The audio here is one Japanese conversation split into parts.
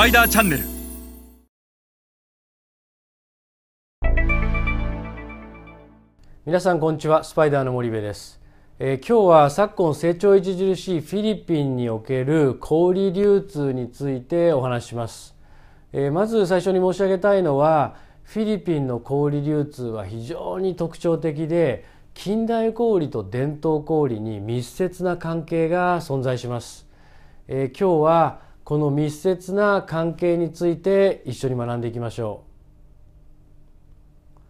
パイダーチャンネル。皆さんこんにちはスパイダーの森部です、えー今日は昨今成長著しいフィリピンにおける小売流通についてお話します、えーまず最初に申し上げたいのはフィリピンの小売流通は非常に特徴的で近代小売と伝統小売に密接な関係が存在します、えー今日はこの密接な関係について一緒に学んでいきましょう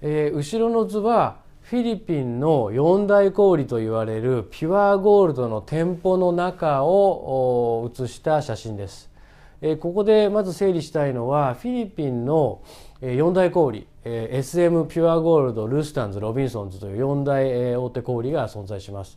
えー後ろの図はフィリピンの四大小売といわれる Puregold の店舗の中を写した写真です。えーここでまず整理したいのはフィリピンのえー四大小売、え SM ピュアゴールドルスタンズロビンソンズという四大え大手小売が存在します。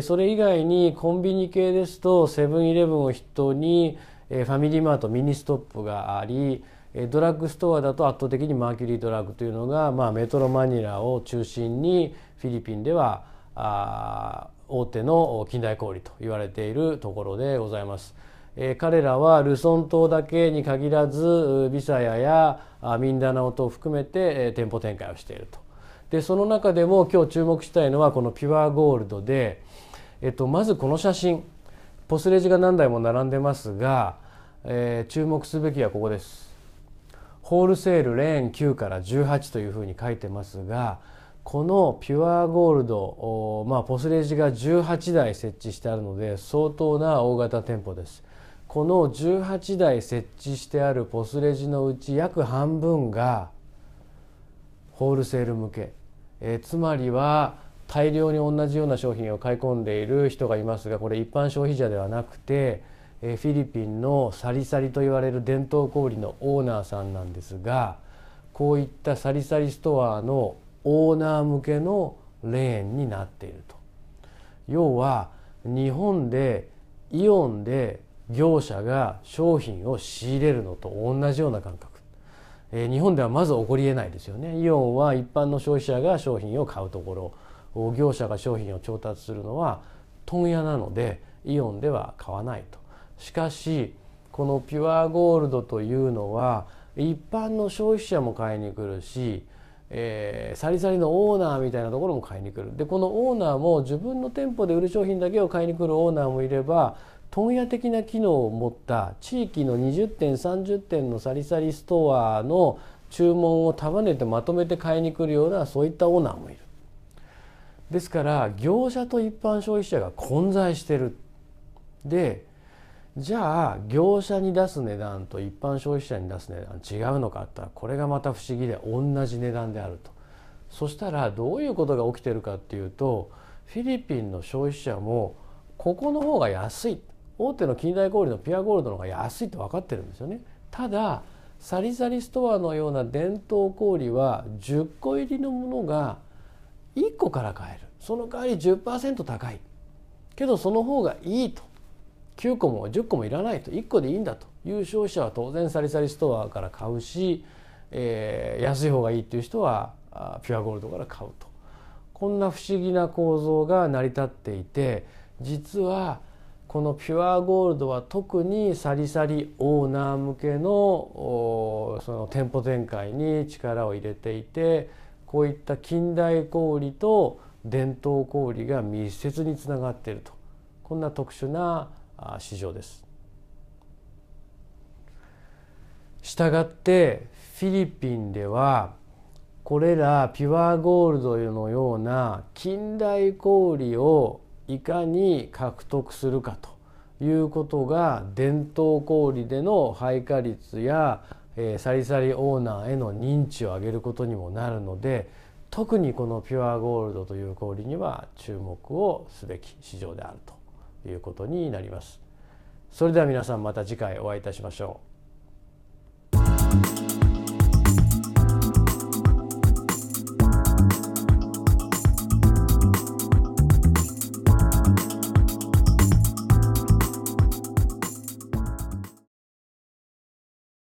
それ以外にコンビニ系ですとセブンイレブンを筆頭にファミリーマートミニストップがありドラッグストアだと圧倒的にマーキュリードラッグというのが、まあ、メトロマニラを中心にフィリピンではあ大手の近代小売と言われているところでございます。えー彼らはルソン島だけに限らずビサヤやミンダナオ島を含めて、え店舗展開をしていると。でその中でも今日注目したいのはこのピュアゴールドで、えっと、まずこの写真。ポスレジが何台も並んでますが、えー注目すべきはここです。ホールセールレーン9から18というふうに書いてますがこのピュアゴールドまあポスレジが18台設置してあるので相当な大型店舗です。この18台設置してあるポスレジのうち約半分がホールセール向け、えーつまりは大量に同じような商品を買い込んでいる人がいますがこれ一般消費者ではなくて、えーフィリピンのサリサリと言われる伝統小売のオーナーさんなんですがこういったサリサリストアのオーナー向けのレーンになっていると。要は日本でイオンで業者が商品を仕入れるのと同じような感覚、え日本ではまず起こりえないですよね。イオンは一般の消費者が商品を買うところ業者が商品を調達するのは問屋なのでイオンでは買わないと。しかしこのピュアゴールドというのは一般の消費者も買いに来るしえーサリサリのオーナーみたいなところも買いに来る。でこのオーナーも自分の店舗で売る商品だけを買いに来るオーナーもいれば問屋的な機能を持った地域の20点30点のサリサリストアの注文を束ねてまとめて買いに来るようなそういったオーナーもいる。ですから業者と一般消費者が混在してる。でじゃあ業者に出す値段と一般消費者に出す値段違うのかって言ったらこれがまた不思議で同じ値段であるとそしたらどういうことが起きてるかっていうとフィリピンの消費者もここの方が安い大手の近代小売のピュアゴールドの方が安いって分かってるんですよね。ただサリサリストアのような伝統小売は10個入りのものが1個から買える。その代わり10%高い。けどその方がいいと。9個も10個もいらないと。1個でいいんだという消費者は当然サリサリストアから買うし、えー安い方がいいっていう人はピュアゴールドから買うと。こんな不思議な構造が成り立っていて実はこのピュアゴールドは特にサリサリオーナー向けのその店舗展開に力を入れていてこういった近代小売と伝統小売が密接につながっているとこんな特殊な市場です。したがってフィリピンではこれらピュアゴールドのような近代小売をいかに獲得するかということが伝統小売での配下率や、えーサリサリオーナーへの認知を上げることにもなるので特にこのピュアゴールドという小売には注目をすべき市場であるということになります。それでは皆さんまた次回お会いいたしましょう。